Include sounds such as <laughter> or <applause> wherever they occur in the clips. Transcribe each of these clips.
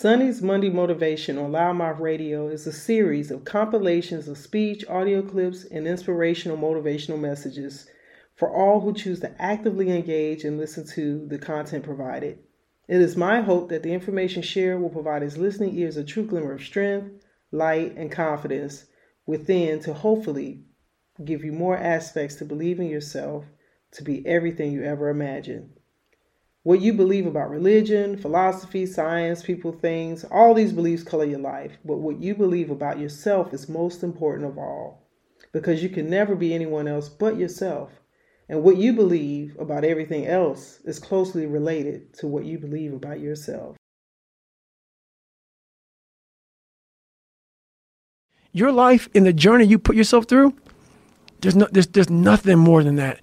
Sonny's Monday Motivation on Loudmouth Radio is a series of compilations of speech, audio clips, and inspirational motivational messages for all who choose to actively engage and listen to the content provided. It is my hope that the information shared will provide his listening ears a true glimmer of strength, light, and confidence within to hopefully give you more aspects to believe in yourself to be everything you ever imagined. What you believe about religion, philosophy, science, people, things, all these beliefs color your life. But what you believe about yourself is most important of all because you can never be anyone else but yourself. And what you believe about everything else is closely related to what you believe about yourself. Your life and the journey you put yourself through, there's, no, there's, there's nothing more than that.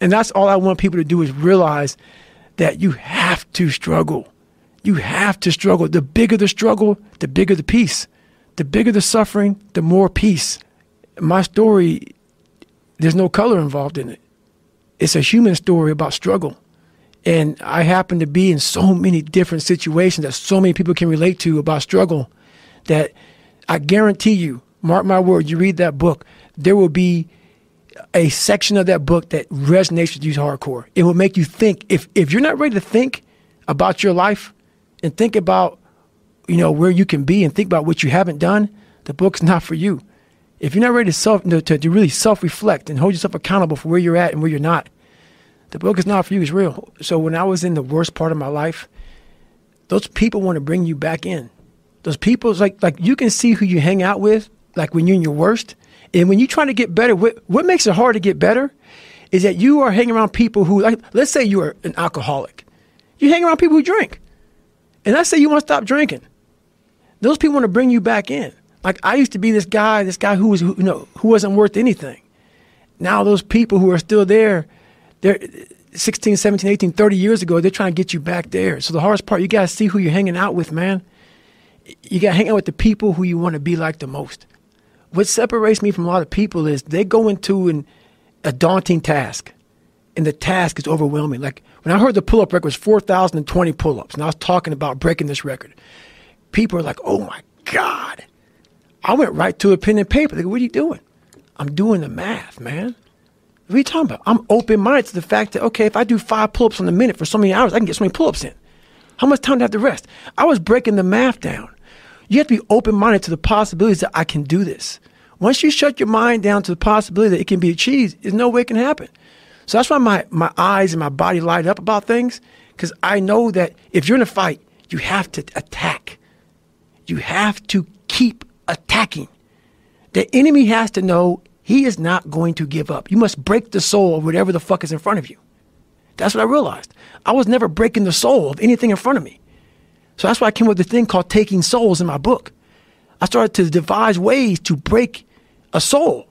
And that's all I want people to do is realize that you have to struggle. You have to struggle. The bigger the struggle, the bigger the peace. The bigger the suffering, the more peace. My story, there's no color involved in it. It's a human story about struggle. And I happen to be in so many different situations that so many people can relate to about struggle that I guarantee you, mark my word, you read that book, there will be a section of that book that resonates with you hardcore. It will make you think. If if you're not ready to think about your life and think about you know where you can be and think about what you haven't done, the book's not for you. If you're not ready to self to, to really self reflect and hold yourself accountable for where you're at and where you're not, the book is not for you. It's real. So when I was in the worst part of my life, those people want to bring you back in. Those people like like you can see who you hang out with. Like when you're in your worst, and when you're trying to get better, what, what makes it hard to get better is that you are hanging around people who, like, let's say you are an alcoholic. You hang around people who drink. And let's say you want to stop drinking. Those people want to bring you back in. Like I used to be this guy, this guy who was, who, you know, who wasn't worth anything. Now those people who are still there, they're 16, 17, 18, 30 years ago, they're trying to get you back there. So the hardest part, you got to see who you're hanging out with, man. You got to hang out with the people who you want to be like the most what separates me from a lot of people is they go into an, a daunting task, and the task is overwhelming. Like when I heard the pull up record was 4,020 pull ups, and I was talking about breaking this record, people are like, oh my God. I went right to a pen and paper. They go, what are you doing? I'm doing the math, man. What are you talking about? I'm open minded to the fact that, okay, if I do five pull ups in a minute for so many hours, I can get so many pull ups in. How much time do I have to rest? I was breaking the math down. You have to be open minded to the possibilities that I can do this. Once you shut your mind down to the possibility that it can be achieved, there's no way it can happen. So that's why my, my eyes and my body light up about things, because I know that if you're in a fight, you have to attack. You have to keep attacking. The enemy has to know he is not going to give up. You must break the soul of whatever the fuck is in front of you. That's what I realized. I was never breaking the soul of anything in front of me. So that's why I came up with a thing called Taking Souls in my book. I started to devise ways to break a soul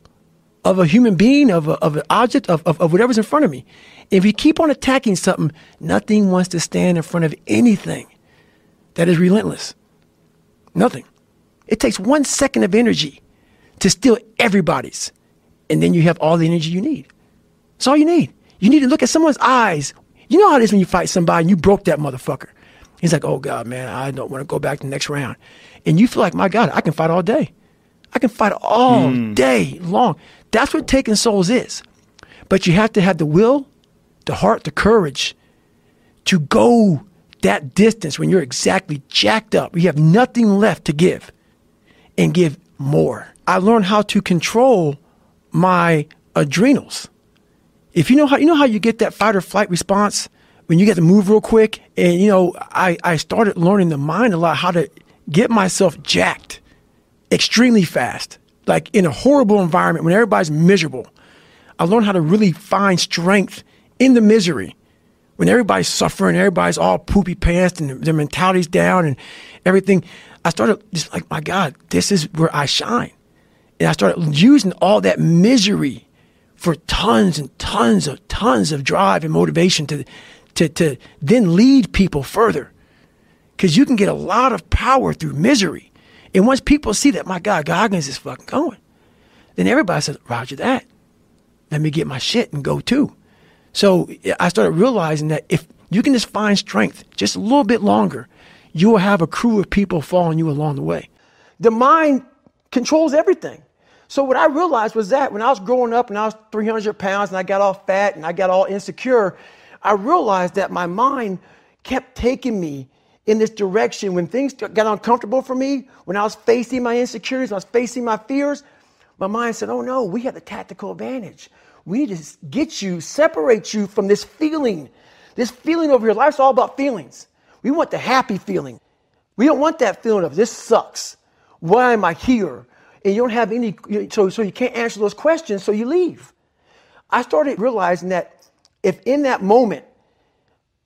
of a human being, of, a, of an object, of, of, of whatever's in front of me. If you keep on attacking something, nothing wants to stand in front of anything that is relentless. Nothing. It takes one second of energy to steal everybody's, and then you have all the energy you need. That's all you need. You need to look at someone's eyes. You know how it is when you fight somebody and you broke that motherfucker. He's like, oh God, man, I don't want to go back to the next round. And you feel like, my God, I can fight all day. I can fight all mm. day long. That's what taking souls is. But you have to have the will, the heart, the courage to go that distance when you're exactly jacked up. You have nothing left to give and give more. I learned how to control my adrenals. If you know how you know how you get that fight or flight response when you get to move real quick. And, you know, I, I started learning the mind a lot, how to get myself jacked extremely fast, like in a horrible environment when everybody's miserable. I learned how to really find strength in the misery when everybody's suffering, everybody's all poopy pants and their mentality's down and everything. I started just like, my God, this is where I shine. And I started using all that misery for tons and tons of tons of drive and motivation to to, to then lead people further. Because you can get a lot of power through misery. And once people see that, my God, Goggins is fucking going, then everybody says, Roger that. Let me get my shit and go too. So I started realizing that if you can just find strength just a little bit longer, you will have a crew of people following you along the way. The mind controls everything. So what I realized was that when I was growing up and I was 300 pounds and I got all fat and I got all insecure, I realized that my mind kept taking me in this direction when things got uncomfortable for me, when I was facing my insecurities, I was facing my fears, my mind said, Oh no, we have the tactical advantage. We need to get you, separate you from this feeling. This feeling over your life's all about feelings. We want the happy feeling. We don't want that feeling of this sucks. Why am I here? And you don't have any, so, so you can't answer those questions, so you leave. I started realizing that if in that moment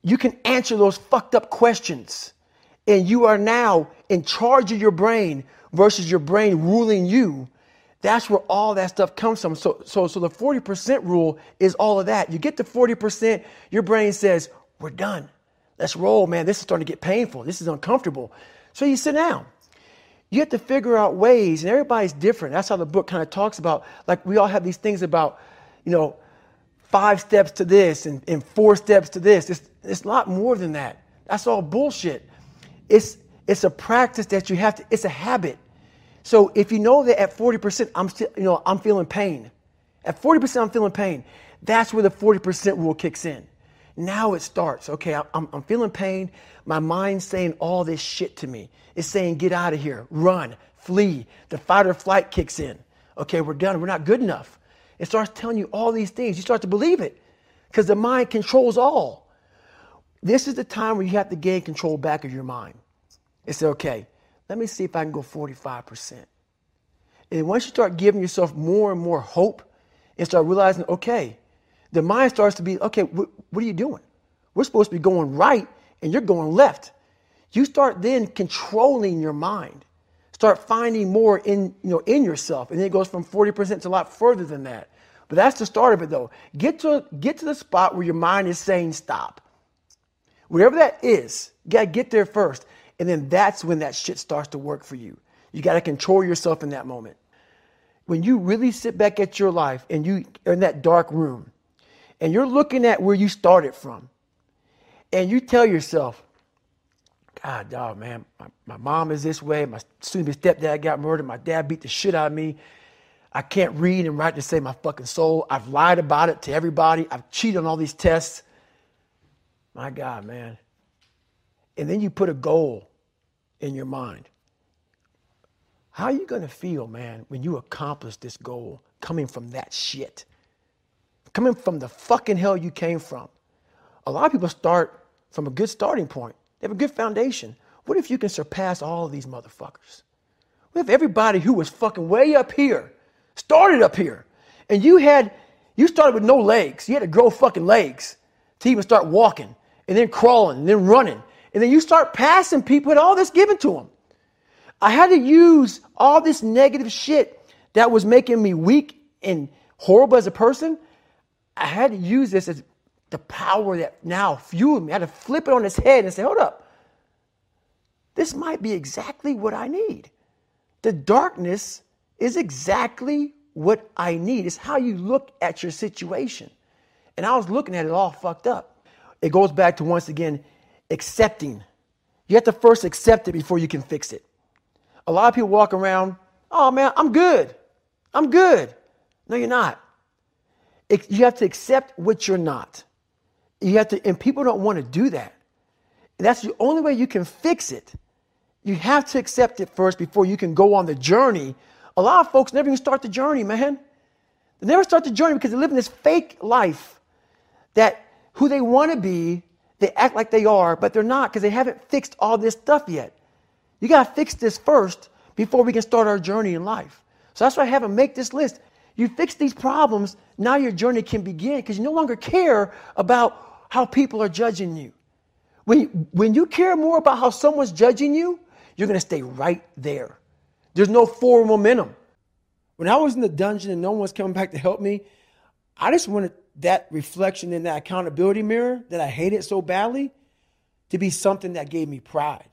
you can answer those fucked up questions and you are now in charge of your brain versus your brain ruling you, that's where all that stuff comes from. So, so, so the 40% rule is all of that. You get to 40%, your brain says, We're done. Let's roll, man. This is starting to get painful. This is uncomfortable. So you sit down. You have to figure out ways, and everybody's different. That's how the book kind of talks about. Like we all have these things about, you know, five steps to this and, and four steps to this. It's, it's a lot more than that. That's all bullshit. It's, it's a practice that you have to, it's a habit. So if you know that at 40%, I'm still, you know, I'm feeling pain. At 40%, I'm feeling pain. That's where the 40% rule kicks in. Now it starts. Okay, I'm, I'm feeling pain. My mind's saying all this shit to me. It's saying, get out of here, run, flee. The fight or flight kicks in. Okay, we're done. We're not good enough. It starts telling you all these things. You start to believe it because the mind controls all. This is the time where you have to gain control back of your mind. It's okay, let me see if I can go 45%. And once you start giving yourself more and more hope and start realizing, okay, the mind starts to be, okay, wh- what are you doing? We're supposed to be going right and you're going left. You start then controlling your mind. Start finding more in, you know, in yourself. And then it goes from 40% to a lot further than that. But that's the start of it though. Get to, get to the spot where your mind is saying stop. Wherever that is, you gotta get there first. And then that's when that shit starts to work for you. You got to control yourself in that moment. When you really sit back at your life and you are in that dark room and you're looking at where you started from and you tell yourself, God, dog, man, my, my mom is this way. My soon stepdad got murdered. My dad beat the shit out of me. I can't read and write to save my fucking soul. I've lied about it to everybody. I've cheated on all these tests. My God, man. And then you put a goal in your mind. How are you going to feel, man, when you accomplish this goal coming from that shit? Coming from the fucking hell you came from. A lot of people start from a good starting point. They have a good foundation. What if you can surpass all of these motherfuckers? What if everybody who was fucking way up here started up here and you had, you started with no legs. You had to grow fucking legs to even start walking and then crawling and then running and then you start passing people and all this given to them. I had to use all this negative shit that was making me weak and horrible as a person. I had to use this as the power that now fueled me. I had to flip it on its head and say, hold up. This might be exactly what I need. The darkness is exactly what I need. It's how you look at your situation. And I was looking at it all fucked up. It goes back to once again accepting. You have to first accept it before you can fix it. A lot of people walk around, oh man, I'm good. I'm good. No, you're not. You have to accept what you're not. You have to, and people don't want to do that. That's the only way you can fix it. You have to accept it first before you can go on the journey. A lot of folks never even start the journey, man. They never start the journey because they live in this fake life that who they want to be they act like they are, but they're not because they haven't fixed all this stuff yet. You got to fix this first before we can start our journey in life. So that's why I have them make this list. You fix these problems, now your journey can begin because you no longer care about how people are judging you. When, when you care more about how someone's judging you, you're going to stay right there. There's no forward momentum. When I was in the dungeon and no one was coming back to help me, I just wanted that reflection in that accountability mirror that I hated so badly to be something that gave me pride,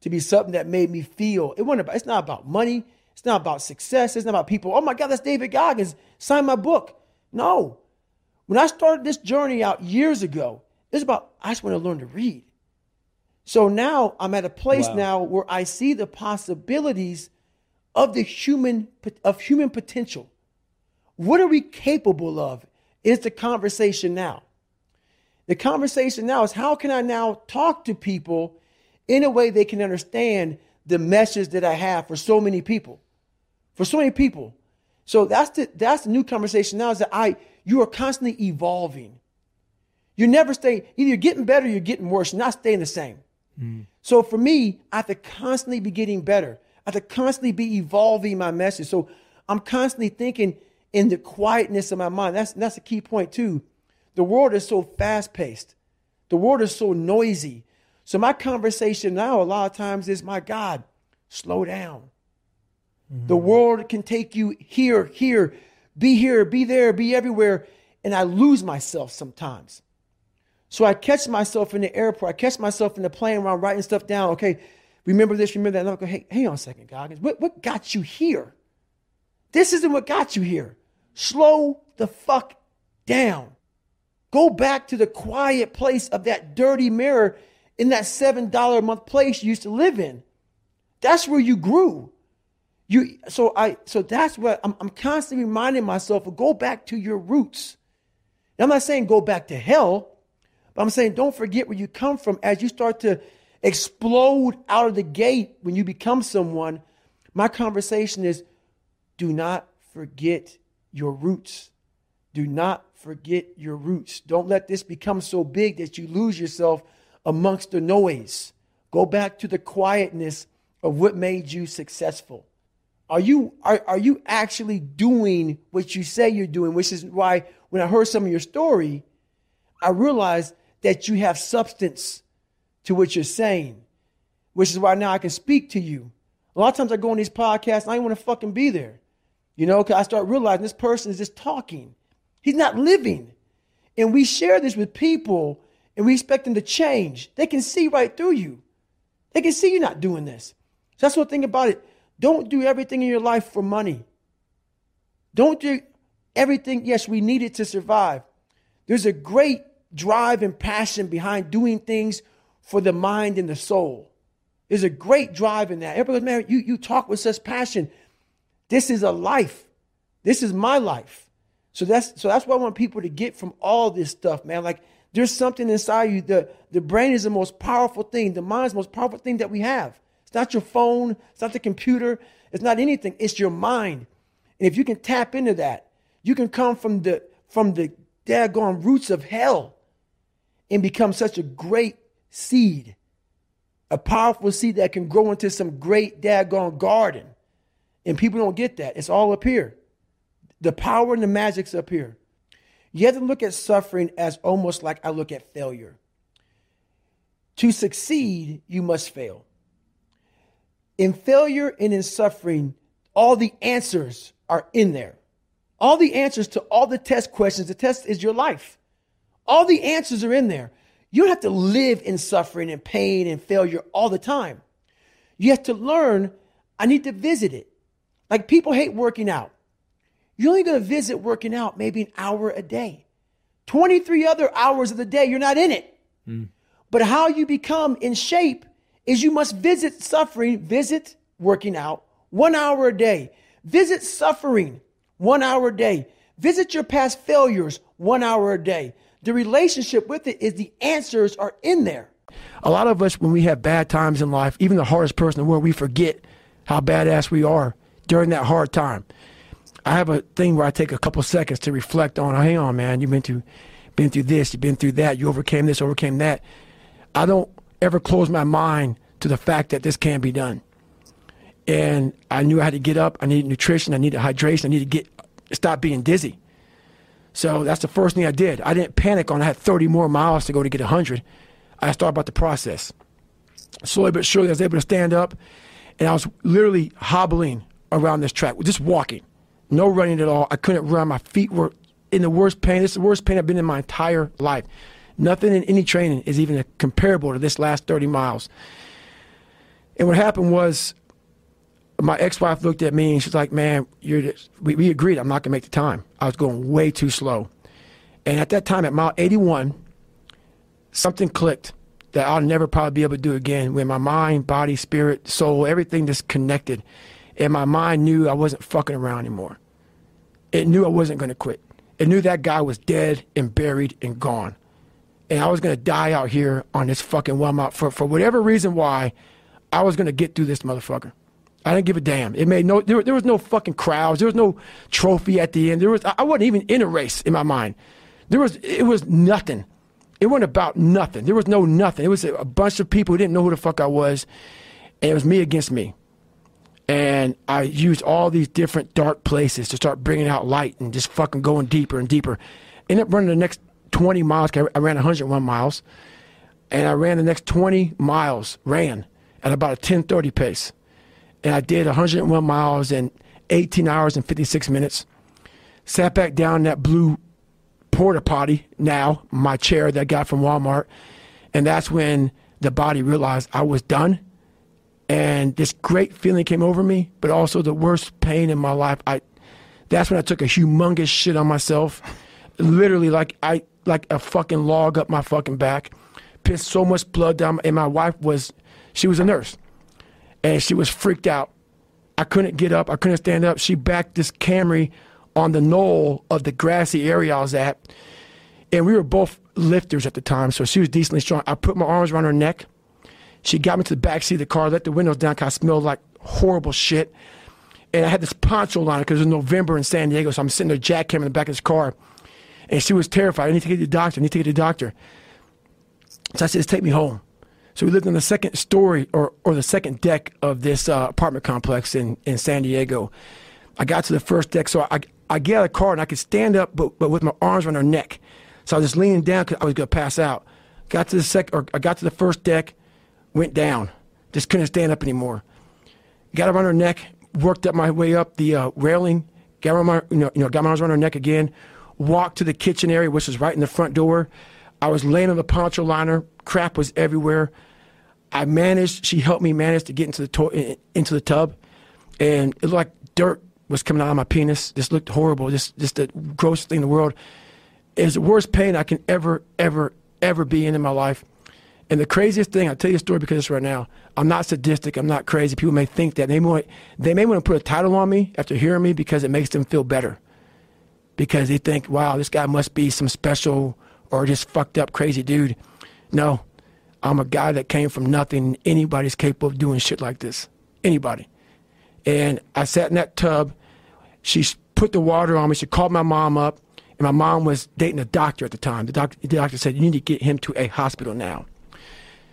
to be something that made me feel it wasn't about, it's not about money, it's not about success, it's not about people. Oh my God, that's David Goggins. Sign my book. No. When I started this journey out years ago, it's about I just want to learn to read. So now I'm at a place Wow. now where I see the possibilities of the human of human potential. What are we capable of? Is the conversation now. The conversation now is how can I now talk to people in a way they can understand the message that I have for so many people. For so many people. So that's the that's the new conversation now is that I you are constantly evolving. You never stay either you're getting better or you're getting worse, you're not staying the same. Mm. So for me, I have to constantly be getting better. I have to constantly be evolving my message. So I'm constantly thinking in the quietness of my mind. That's that's a key point too. The world is so fast paced. The world is so noisy. So my conversation now a lot of times is, my God, slow down. Mm-hmm. The world can take you here, here, be here, be there, be everywhere, and I lose myself sometimes. So I catch myself in the airport. I catch myself in the plane while I'm writing stuff down. Okay, remember this, remember that. And I'm go, hey, hang on a second, Goggins. What, what got you here? This isn't what got you here. Slow the fuck down. Go back to the quiet place of that dirty mirror in that $7 a month place you used to live in. That's where you grew. You so I so that's what I'm, I'm constantly reminding myself go back to your roots. Now, I'm not saying go back to hell, but I'm saying don't forget where you come from as you start to explode out of the gate when you become someone. My conversation is do not forget your roots. Do not forget your roots. Don't let this become so big that you lose yourself amongst the noise. Go back to the quietness of what made you successful. Are you are, are you actually doing what you say you're doing? Which is why when I heard some of your story, I realized that you have substance to what you're saying, which is why now I can speak to you. A lot of times I go on these podcasts I don't want to fucking be there. You know, because I start realizing this person is just talking. He's not living. And we share this with people and we expect them to change. They can see right through you. They can see you're not doing this. So that's the thing about it. Don't do everything in your life for money. Don't do everything. Yes, we need it to survive. There's a great drive and passion behind doing things for the mind and the soul. There's a great drive in that. Everybody goes, man, you, you talk with such passion. This is a life. This is my life. So that's so that's what I want people to get from all this stuff, man. Like there's something inside you. The the brain is the most powerful thing. The mind is the most powerful thing that we have. It's not your phone, it's not the computer, it's not anything. It's your mind. And if you can tap into that, you can come from the from the daggone roots of hell and become such a great seed. A powerful seed that can grow into some great daggone garden. And people don't get that. It's all up here. The power and the magic's up here. You have to look at suffering as almost like I look at failure. To succeed, you must fail. In failure and in suffering, all the answers are in there. All the answers to all the test questions. The test is your life. All the answers are in there. You don't have to live in suffering and pain and failure all the time. You have to learn, I need to visit it. Like people hate working out. You're only going to visit working out maybe an hour a day. 23 other hours of the day, you're not in it. Mm. But how you become in shape is you must visit suffering, visit working out one hour a day, visit suffering one hour a day, visit your past failures one hour a day. The relationship with it is the answers are in there. A lot of us, when we have bad times in life, even the hardest person in the world, we forget how badass we are during that hard time. I have a thing where I take a couple seconds to reflect on, hang on, man, you've been through, been through this, you've been through that, you overcame this, overcame that. I don't ever close my mind to the fact that this can be done. And I knew I had to get up. I needed nutrition. I needed hydration. I needed to get stop being dizzy. So that's the first thing I did. I didn't panic on I had 30 more miles to go to get 100. I started about the process. Slowly but surely, I was able to stand up, and I was literally hobbling around this track, just walking, no running at all. I couldn't run. My feet were in the worst pain. This is the worst pain I've been in my entire life. Nothing in any training is even comparable to this last 30 miles. And what happened was, my ex-wife looked at me and she's like, "Man, you're." Just, we, we agreed I'm not gonna make the time. I was going way too slow, and at that time, at mile 81, something clicked, that I'll never probably be able to do again. When my mind, body, spirit, soul, everything just connected, and my mind knew I wasn't fucking around anymore. It knew I wasn't to quit. It knew that guy was dead and buried and gone, and I was to die out here on this fucking Walmart for for whatever reason why. I was to get through this motherfucker. I didn't give a damn. It made no. There, there, was no fucking crowds. There was no trophy at the end. There was. I wasn't even in a race in my mind. There was. It was nothing. It wasn't about nothing. There was no nothing. It was a bunch of people who didn't know who the fuck I was, and it was me against me. And I used all these different dark places to start bringing out light and just fucking going deeper and deeper. Ended up running the next 20 miles. I ran 101 miles, and I ran the next 20 miles. Ran at about a 10:30 pace and I did 101 miles in 18 hours and 56 minutes. Sat back down in that blue porta potty, now my chair that I got from Walmart, and that's when the body realized I was done. And this great feeling came over me, but also the worst pain in my life. I that's when I took a humongous shit on myself. Literally like I like a fucking log up my fucking back. Pissed so much blood down and my wife was she was a nurse and she was freaked out. I couldn't get up. I couldn't stand up. She backed this Camry on the knoll of the grassy area I was at, and we were both lifters at the time, so she was decently strong. I put my arms around her neck. She got me to the back seat of the car, let the windows down because I smelled like horrible shit. And I had this poncho on because it was November in San Diego, so I'm sitting there jackhammering in the back of this car. And she was terrified. I need to get to the doctor. I need to get to the doctor. So I said, just take me home. So we lived on the second story or, or the second deck of this uh, apartment complex in, in San Diego. I got to the first deck, so I, I get out of the car and I could stand up, but, but with my arms around her neck. So I was just leaning down because I was going to pass out. Got to the sec, or I got to the first deck, went down, just couldn't stand up anymore. Got around her neck, worked up my way up the uh, railing, got around my, you know, you know, got my arms around her neck again, walked to the kitchen area, which was right in the front door. I was laying on the poncho liner, crap was everywhere. I managed. She helped me manage to get into the to- into the tub, and it looked like dirt was coming out of my penis. This looked horrible. Just just the grossest thing in the world. It was the worst pain I can ever ever ever be in in my life. And the craziest thing, I'll tell you a story because it's right now. I'm not sadistic. I'm not crazy. People may think that. They may, they may want to put a title on me after hearing me because it makes them feel better. Because they think, wow, this guy must be some special or just fucked up crazy dude. No, I'm a guy that came from nothing. Anybody's capable of doing shit like this. Anybody. And I sat in that tub. She put the water on me. She called my mom up. And my mom was dating a doctor at the time. The doctor, the doctor said, You need to get him to a hospital now.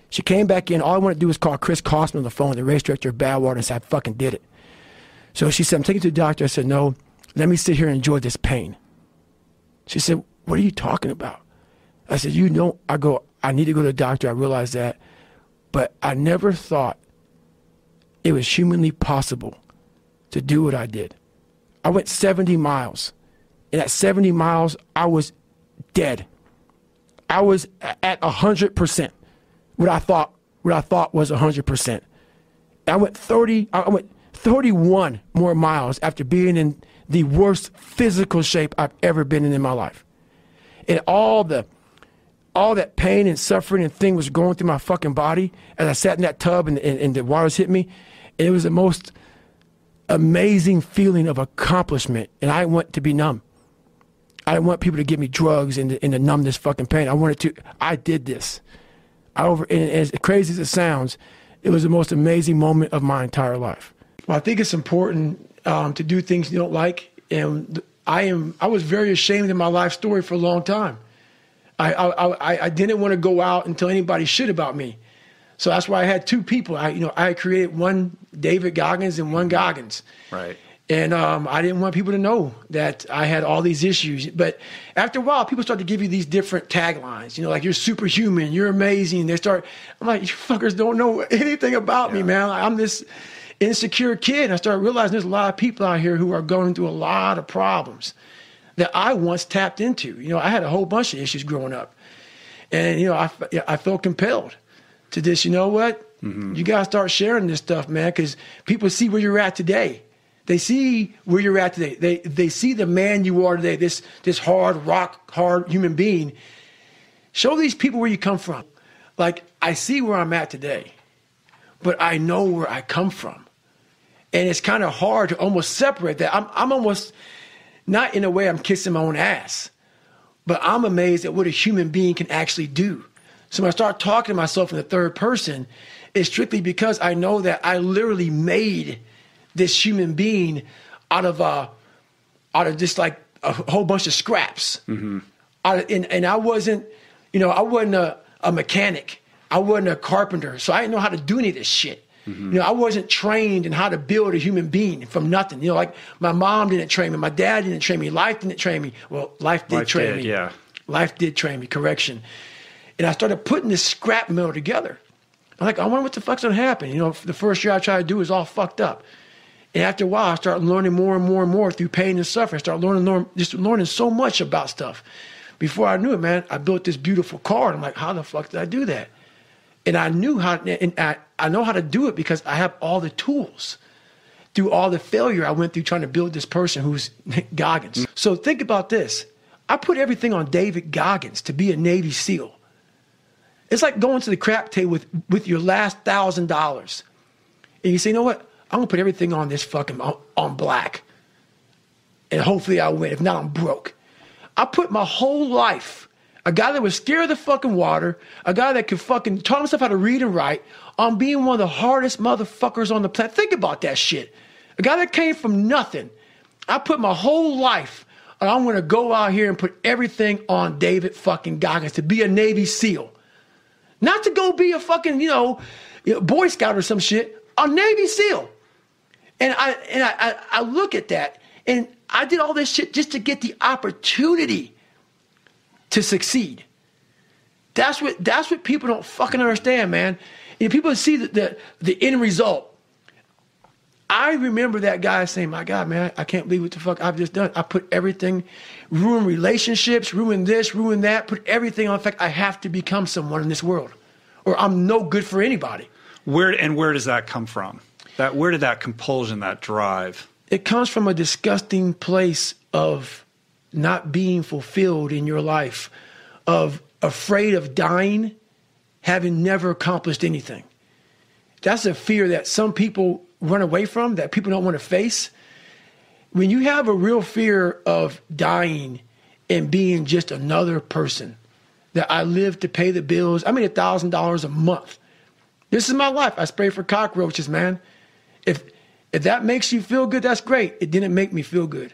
She came back in. All I wanted to do was call Chris Kostman on the phone, the race director of Badwater, and say, I fucking did it. So she said, I'm taking you to the doctor. I said, No, let me sit here and enjoy this pain. She said, What are you talking about? I said, You know, I go, I need to go to the doctor. I realized that. But I never thought it was humanly possible to do what I did. I went 70 miles. And at 70 miles, I was dead. I was at 100%. What I thought, what I thought was 100%. I went 30, I went 31 more miles after being in the worst physical shape I've ever been in in my life. And all the all that pain and suffering and thing was going through my fucking body as I sat in that tub and, and, and the waters hit me. And it was the most amazing feeling of accomplishment. And I want to be numb. I didn't want people to give me drugs and to, and to numb this fucking pain. I wanted to, I did this. I over, and as crazy as it sounds, it was the most amazing moment of my entire life. Well, I think it's important um, to do things you don't like. And I am, I was very ashamed of my life story for a long time. I, I, I, didn't want to go out and tell anybody shit about me. So that's why I had two people. I, you know, I created one David Goggins and one Goggins. Right. And um, I didn't want people to know that I had all these issues. But after a while, people start to give you these different taglines. You know, like you're superhuman, you're amazing. They start. I'm like, you fuckers don't know anything about yeah. me, man. I'm this insecure kid. And I started realizing there's a lot of people out here who are going through a lot of problems that I once tapped into. You know, I had a whole bunch of issues growing up. And, you know, I, I felt compelled to this, you know what? Mm-hmm. You got to start sharing this stuff, man, because people see where you're at today. They see where you're at today. They, they see the man you are today, this, this hard, rock hard human being. Show these people where you come from. like I see where I'm at today, but I know where I come from. And it's kind of hard to almost separate that. I'm, I'm almost not in a way I'm kissing my own ass, but I'm amazed at what a human being can actually do. So when I start talking to myself in the third person, it's strictly because I know that I literally made this human being out of uh, out of just like a whole bunch of scraps. Mm-hmm. Of, and, and I wasn't, you know, I wasn't a, a mechanic. I wasn't a carpenter, so I didn't know how to do any of this shit. Mm-hmm. You know, I wasn't trained in how to build a human being from nothing. You know, like my mom didn't train me, my dad didn't train me, life didn't train me. Well, life did life train did, me. Yeah, life did train me. Correction. And I started putting this scrap metal together. I'm like, I wonder what the fuck's gonna happen. You know, the first year I tried to do is all fucked up. And after a while, I started learning more and more and more through pain and suffering. I started learning, learning, just learning so much about stuff. Before I knew it, man, I built this beautiful car. And I'm like, how the fuck did I do that? And I knew how, and I, I know how to do it because I have all the tools. Through all the failure I went through trying to build this person who's <laughs> Goggins. So think about this. I put everything on David Goggins to be a Navy SEAL. It's like going to the crap table with, with your last thousand dollars. And you say, you know what? I'm gonna put everything on this fucking on, on black. And hopefully I win. If not, I'm broke. I put my whole life, a guy that was scared of the fucking water, a guy that could fucking taught himself how to read and write, on being one of the hardest motherfuckers on the planet. Think about that shit. A guy that came from nothing. I put my whole life and I'm gonna go out here and put everything on David fucking Goggins to be a Navy SEAL. Not to go be a fucking, you know, Boy Scout or some shit, a Navy SEAL. And I and I, I, I look at that and I did all this shit just to get the opportunity to succeed. That's what that's what people don't fucking understand, man. And people see the, the, the end result. I remember that guy saying, "My God, man, I can't believe what the fuck I've just done. I put everything, ruin relationships, ruin this, ruin that, put everything on. In fact, I have to become someone in this world, or I'm no good for anybody." Where and where does that come from? That where did that compulsion, that drive? It comes from a disgusting place of not being fulfilled in your life, of afraid of dying, having never accomplished anything. That's a fear that some people run away from, that people don't want to face. When you have a real fear of dying and being just another person, that I live to pay the bills, I made $1,000 a month. This is my life. I spray for cockroaches, man. If if that makes you feel good, that's great. It didn't make me feel good.